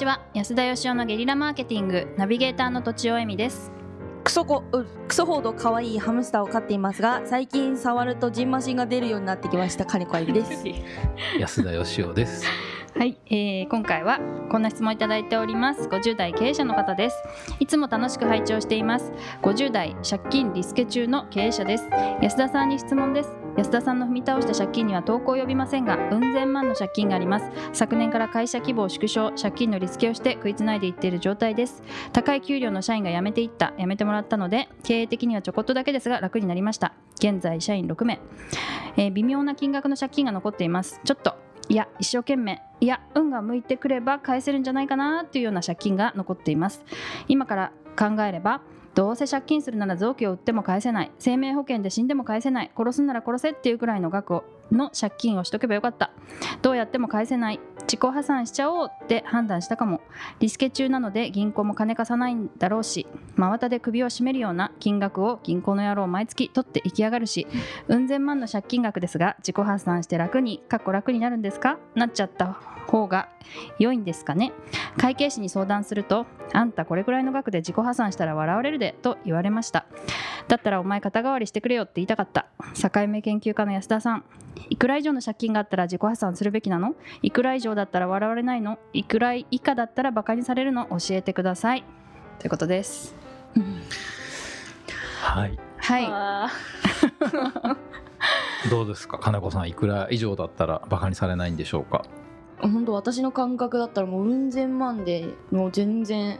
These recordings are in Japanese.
ちは。安田義雄のゲリラマーケティングナビゲーターのとちおえみです。クソこうクソほど可愛いハムスターを飼っていますが最近触るとジンマシンが出るようになってきました。金子あゆみです。安田義雄です。はい、えー、今回はこんな質問いただいております。50代経営者の方です。いつも楽しく拝聴しています。50代借金リスケ中の経営者です。安田さんに質問です安田さんの踏み倒した借金には投稿を呼びませんがうん千万の借金があります。昨年から会社規模を縮小借金のリスケをして食いつないでいっている状態です。高い給料の社員が辞めていった。辞めてもらったので経営的にはちょこっとだけですが楽になりました。現在社員6名、えー微妙な金額の借金が残っています。ちょっといや一生懸命。いや運が向いてくれば返せるんじゃないかなというような借金が残っています。今から考えればどうせ借金するなら臓器を売っても返せない。生命保険で死んでも返せない。殺すなら殺せっていうくらいの額をの借金をしとけばよかった。どうやっても返せない。自己破産しちゃおうって判断したかも。リスケ中なので銀行も金貸さないんだろうし真綿で首を絞めるような金額を銀行の野郎毎月取っていきやがるしうん千万の借金額ですが自己破産して楽にかっこ楽になるんですか？なっちゃった。方が良いんですかね？会計士に相談するとあんたこれくらいの額で自己破産したら笑われるでと言われましただったらお前肩代わりしてくれよって言いたかった境目研究家の安田さんいくら以上の借金があったら自己破産するべきなのいくら以上だったら笑われないのいくら以下だったらバカにされるの？教えてくださいということです。はい。はい。あ どうですか、金子さん、いくら以上だったらバカにされないんでしょうか？ー本当私の感覚だったらもううん千万でもう全然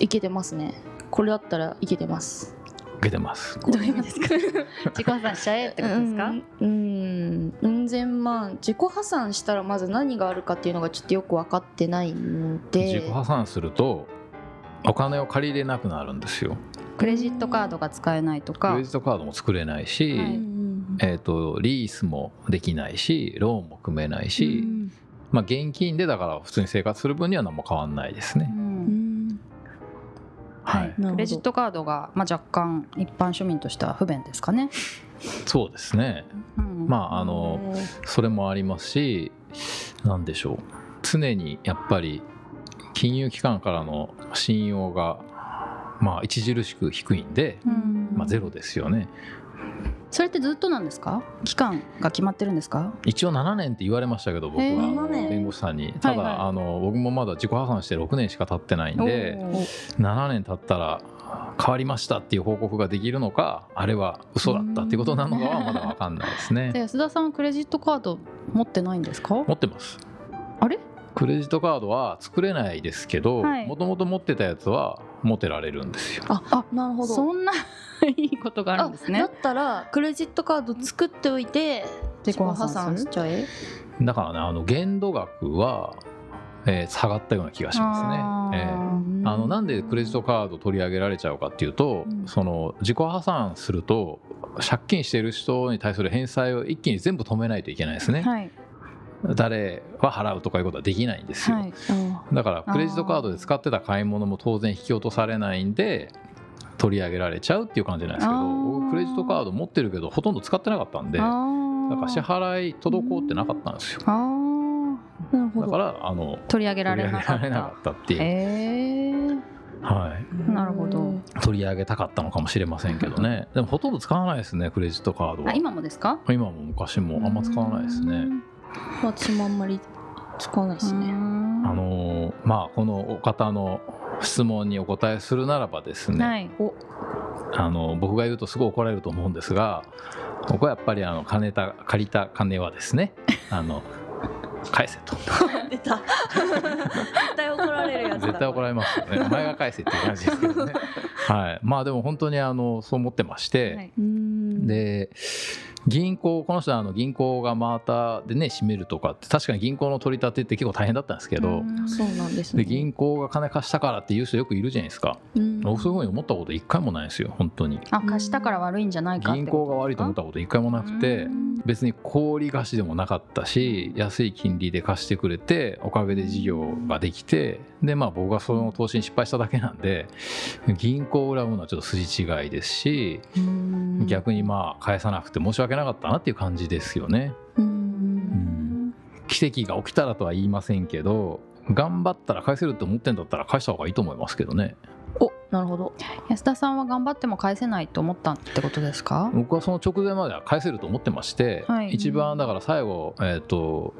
いけてますねこれだったらいけてます受けてます。どういう意味ですか？自己破産しちゃえってことですか、うんうんうん千万自己破産したらまず何があるかっていうのがちょっとよく分かってないので自己破産すると。お金を借りれなくなるんですよ。クレジットカードが使えないとクかレジットカードも作れないし。はいうんえー、とリースもできないしローンも組めないし、うんまあ、現金でだから普通に生活する分には何も変わんないですね。うん。はい、クレジットカードが、まあ、若干一般庶民としては不便ですかね。そうですね。うん。まああのそれもありますし何でしょう。常にやっぱり金融機関からの信用がまあ著しく低いんで、うん。まあ、ゼロですよねそれってずっとなんですか？期間が決まってるんですか？一応7年って言われましたけど僕はへー。7年。弁護士さんに。ただ、はい。はいあの僕もまだ自己破産して6年しか経ってないんでおー。7年経ったら変わりましたっていう報告ができるのかあれは嘘だったっていうことなのかはまだ分かんないですね。で安田さんはクレジットカード持ってないんですか？持ってます。あれ？クレジットカードは作れないですけどはいもともと持ってたやつは持てられるんですよあなるほどそんないいことがあるんですね。だったらクレジットカード作っておいて自己破産しちゃえ？だからねあの限度額は、えー下がったような気がしますね、えーあのなんでクレジットカード取り上げられちゃうかっていうと、うん。その自己破産すると借金している人に対する返済を一気に全部止めないといけないですね、はい。誰は払うとかいうことはできないんですよ、はい。だからクレジットカードで使ってた買い物も当然引き落とされないんで取り上げられちゃうっていう感じなんですけど僕クレジットカード持ってるけどほとんど使ってなかったんでだから支払い滞ってなかったんですよ。だからあの取り上げられなかった。っていう、へー。はい、なるほど。取り上げたかったのかもしれませんけどね。でもほとんど使わないですねクレジットカードは。あ今もですか？今も昔もあんま使わないですね。私もあんまり使わないですね。あのーまあこのお方の質問にお答えするならばですね、はい。あの僕が言うとすごい怒られると思うんですが僕はやっぱりあの金た借りた金はですね あの返せと。出た。絶対怒られるやつだ絶対怒られますよね。お前が返せっていう感じですけどね。はい。まあでも本当にあのそう思ってまして、はい。うん。で銀行この人はあの銀行が真綿でね閉めるとかって確かに銀行の取り立てって結構大変だったんですけど、うんそうなんですね。で銀行が金貸したからっていう人よくいるじゃないですか、そういうふうに思ったこと一回もないですよ本当に。あ貸したから悪いんじゃないか銀行が悪いと思ったこと一回もなくてうん。別に小売貸しでもなかったし安い金利で貸してくれておかげで事業ができてでまあ僕がその投資に失敗しただけなんで銀行を恨むのはちょっと筋違いですしうん逆にまあ返さなくて申し訳なかったなっていう感じですよね。うん。うん。奇跡が起きたらとは言いませんけど頑張ったら返せるって思ってんだったら返した方がいいと思いますけどね。おなるほど。安田さんは頑張っても返せないと思ったってことですか？僕はその直前までは返せると思ってまして、はい。一番だから最後、えー、と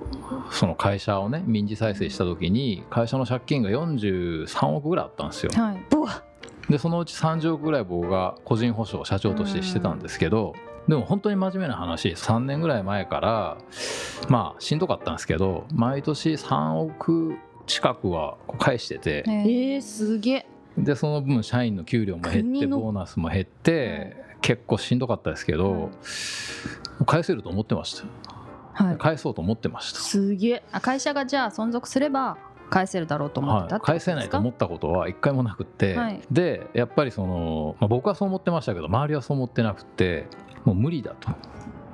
その会社をね民事再生した時に会社の借金が43億ぐらいあったんですよ。はい、でそのうち30億ぐらい僕が個人保証社長としてしてたんですけどでも本当に真面目な話3年ぐらい前からまあしんどかったんですけど毎年3億近くは返してて。ええー、すげえ。でその分社員の給料も減ってボーナスも減って結構しんどかったですけど返せると思ってました。はい、返そうと思ってました。すげえ。あ会社がじゃあ存続すれば返せるだろうと思ってたはい、返せないと思ったことは一回もなくって、はい。でやっぱりその、まあ、僕はそう思ってましたけど周りはそう思ってなくってもう無理だと。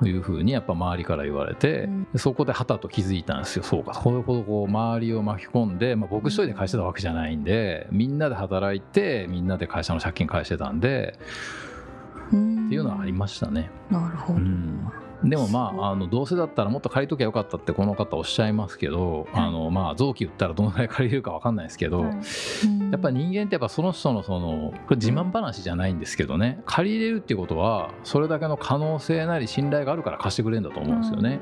いうふうにやっぱ周りから言われて、うん。でそこではたと気づいたんですよそうか。これほどこう周りを巻き込んで、まあ、僕一人で返してたわけじゃないんでみんなで働いてみんなで会社の借金返してたんでうん。っていうのはありましたね。なるほど、うんでもまああのどうせだったらもっと借りときゃよかったってこの方おっしゃいますけど、あのまあ臓器売ったらどのぐらい借りれるか分かんないですけど、はい。やっぱり人間ってやっぱその人のそのこれ自慢話じゃないんですけどね借りれるっていうことはそれだけの可能性なり信頼があるから貸してくれるんだと思うんですよね、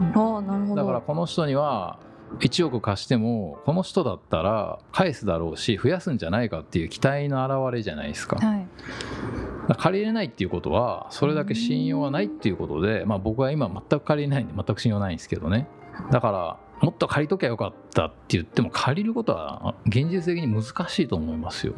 なるほど。だからこの人には1億貸してもこの人だったら返すだろうし増やすんじゃないかっていう期待の表れじゃないですか。はい。ら借りれないっていうことはそれだけ信用がないっていうことで、まあ、僕は今全く借りれないんで全く信用ないんですけどね。だからもっと借りときゃよかったって言っても借りることは現実的に難しいと思いますよ。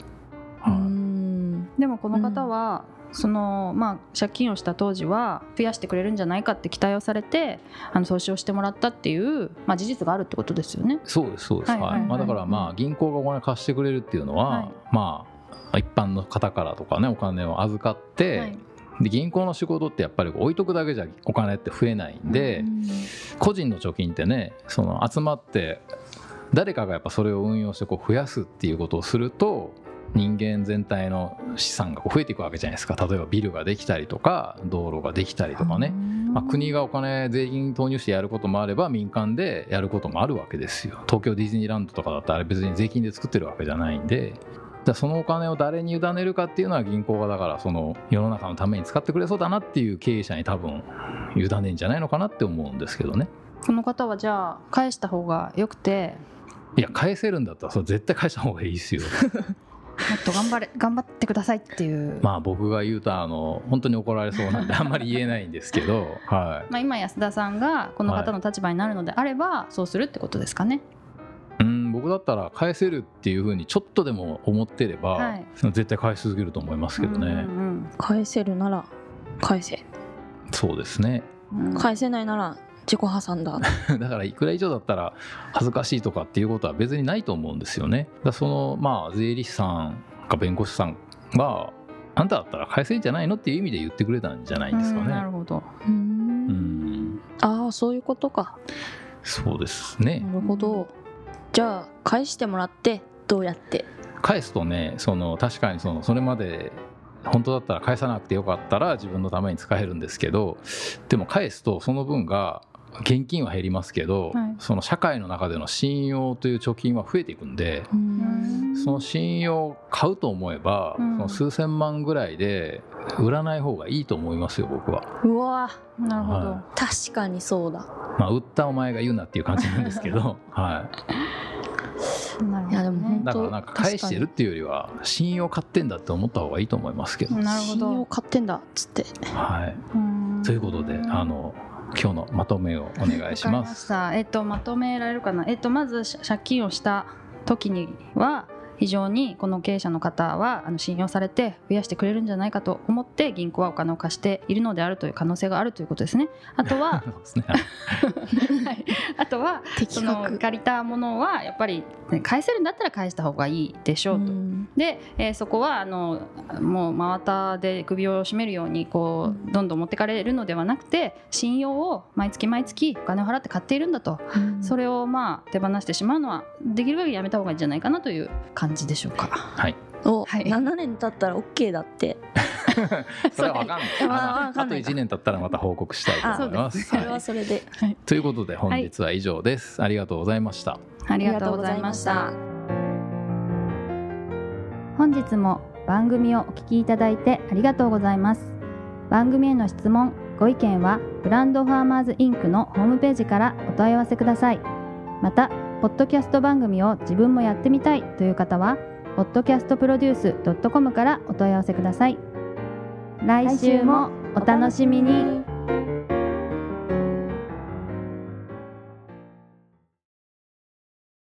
でもこの方は、そのまあ、借金をした当時は増やしてくれるんじゃないかって期待をされてあの投資をしてもらったっていう、まあ、事実があるってことですよね。そうですそうです、はい。まあ、だからまあ銀行がお金貸してくれるっていうのは、はい。まあ一般の方からとかねお金を預かって、はい。で銀行の仕事ってやっぱり置いとくだけじゃお金って増えないんで、個人の貯金ってねその集まって誰かがやっぱそれを運用してこう増やすっていうことをすると人間全体の資産がこう増えていくわけじゃないですか。例えばビルができたりとか道路ができたりとかね、まあ、国がお金税金投入してやることもあれば民間でやることもあるわけですよ。東京ディズニーランドとかだったらあれ別に税金で作ってるわけじゃないんでじゃあそのお金を誰に委ねるかっていうのは銀行がだからその世の中のために使ってくれそうだなっていう経営者に多分委ねんじゃないのかなって思うんですけどね。この方はじゃあ返した方がよくて。いや返せるんだったらそれ絶対返した方がいいですよ。もっと頑張れ頑張ってくださいっていう、ままあ僕が言うとあの本当に怒られそうなんであんまり言えないんですけどはい。あ、今安田さんがこの方の立場になるのであれば、そうするってことですかね。うん僕だったら返せるっていうふうにちょっとでも思ってれば、はい。絶対返し続けると思いますけどね、うん返せるなら返せ。そうですね。うんうん返せないなら自己破産だ。だからいくら以上だったら恥ずかしいとかっていうことは別にないと思うんですよね。だからそのまあ税理士さんか弁護士さんがあんただったら返せんじゃないのっていう意味で言ってくれたんじゃないんですかうんなるねほど。ううん。んああそういうことか。そうですね。なるほどじゃあ返してもらってどうやって？返すとねその確かにそのそれまで本当だったら返さなくてよかったら自分のために使えるんですけどでも返すとその分が現金は減りますけど、はい。その社会の中での信用という貯金は増えていくんでうん。その信用を買うと思えば、うん。その数千万ぐらいで売らない方がいいと思いますよ僕は、うわなるほど。は確かにそうだ。まあ、売ったお前が言うなっていう感じなんですけど、はなるほどねいやでも本い、だからなんか返してるっていうよりは信用買ってんだって思った方がいいと思いますけど、なるほ信用ど。買ってんだっつってはい、うんということであの今日のまとめをお願いしま。ますした。えっとまとめられるかな？えっとまずし借金をした時には非常にこの経営者の方はあの信用されて増やしてくれるんじゃないかと思って銀行はお金を貸しているのであるという可能性があるということですね。あとは。はいはいあとは的その確借りたものはやっぱりね返せるんだったら返した方がいいでしょうと。んで、えーそこはあのもう真綿で首を絞めるようにこうどんどん持ってかれるのではなくて信用を毎月毎月お金を払って買っているんだと、それをまあ手放してしまうのはできる限りやめた方がいいんじゃないかなという感じでしょうか？はい。お、はい。7年経ったら OK だって。それは分かんない。ま ああとわかんないか。1年経ったらまた報告したいと思いますそれはそれで。ということで本日は以上です、ありがとうございました。ありがとうございました。本日も番組をお聞きいただいてありがとうございます。番組への質問ご意見はブランドファーマーズインクのホームページからお問い合わせください。またポッドキャスト番組を自分もやってみたいという方は podcastproduce.com からお問い合わせください。来週もお楽しみに。